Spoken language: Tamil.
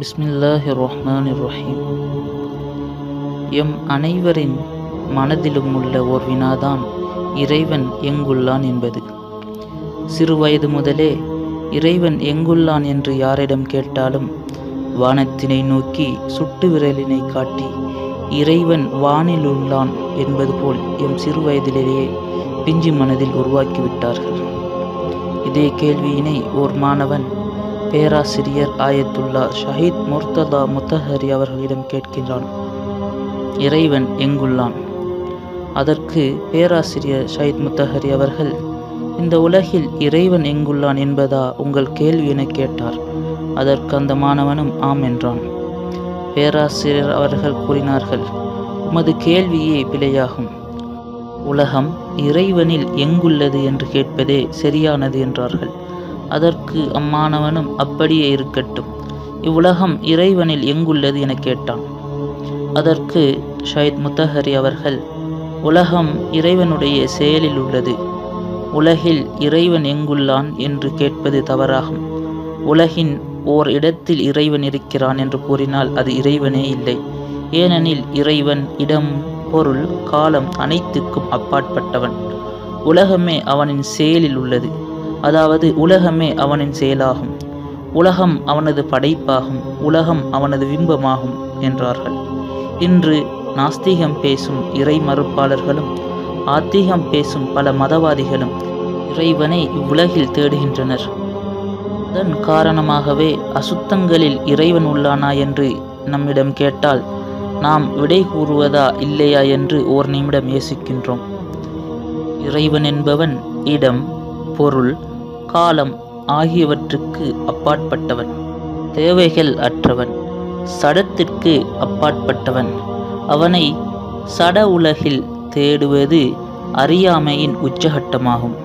பிஸ்மில்லாஹி ரஹ்மான் ரஹீம் எம் அனைவரின் மனதிலும் உள்ள ஓர் வினாதான் இறைவன் எங்குள்ளான் என்பது. சிறுவயது முதலே இறைவன் எங்குள்ளான் என்று யாரிடம் கேட்டாலும் வானத்தினை நோக்கி சுட்டு விரலினை காட்டி இறைவன் வானில் உள்ளான் என்பது போல் எம் சிறுவயதிலேயே பிஞ்சு மனதில் உருவாக்கிவிட்டார்கள். இதே கேள்வியினை ஓர் மாணவன் பேராசிரியர் ஆயத்துல்லா ஷஹீத் முர்ததா முத்தஹரி அவர்களிடம் கேட்கின்றான். இறைவன் எங்குள்ளான்? அதற்கு பேராசிரியர் ஷஹீத் முத்தஹரி அவர்கள் இந்த உலகில் இறைவன் எங்குள்ளான் என்பதா உங்கள் கேள்வி என கேட்டார். அதற்கு அந்த மாணவனும் ஆம் என்றான். பேராசிரியர் அவர்கள் கூறினார்கள் உமது கேள்வியே பிழையாகும். உலகம் இறைவனில் எங்குள்ளது என்று கேட்பதே சரியானது என்றார்கள். அதற்கு அம்மாணவனும் அப்படியே இருக்கட்டும். இவ்வுலகம் இறைவனில் எங்குள்ளது என கேட்டான். அதற்கு ஷயத் முத்தஹரி அவர்கள் உலகம் இறைவனுடைய செயலில் உள்ளது. உலகில் இறைவன் எங்குள்ளான் என்று கேட்பது தவறாகும். உலகின் ஓர் இடத்தில் இறைவன் இருக்கிறான் என்று கூறினால் அது இறைவனே இல்லை. ஏனெனில் இறைவன் இடம் பொருள் காலம் அனைத்துக்கும் அப்பாற்பட்டவன். உலகமே அவனின் செயலில் உள்ளது. அதாவது உலகமே அவனின் செயலாகும். உலகம் அவனது படைப்பாகும். உலகம் அவனது பிம்பமாகும் என்றார்கள். இன்று நாஸ்திகம் பேசும் இறை மறுப்பாளர்களும் ஆத்திகம் பேசும் பல மதவாதிகளும் இறைவனை இவ்வுலகில் தேடுகின்றனர். அதன் காரணமாகவே அசுத்தங்களில் இறைவன் உள்ளானா என்று நம்மிடம் கேட்டால் நாம் விடை கூறுவதா இல்லையா என்று ஓர் நிமிடம் யோசிக்கின்றோம். இறைவன் என்பவன் இடம் பொருள் காலம் ஆகியவற்றுக்கு அப்பாற்பட்டவன். தேவைகள் அற்றவன் சடத்திற்கு அப்பாற்பட்டவன். அவனை சட உலகில் தேடுவது அறியாமையின் உச்சகட்டமாகும்.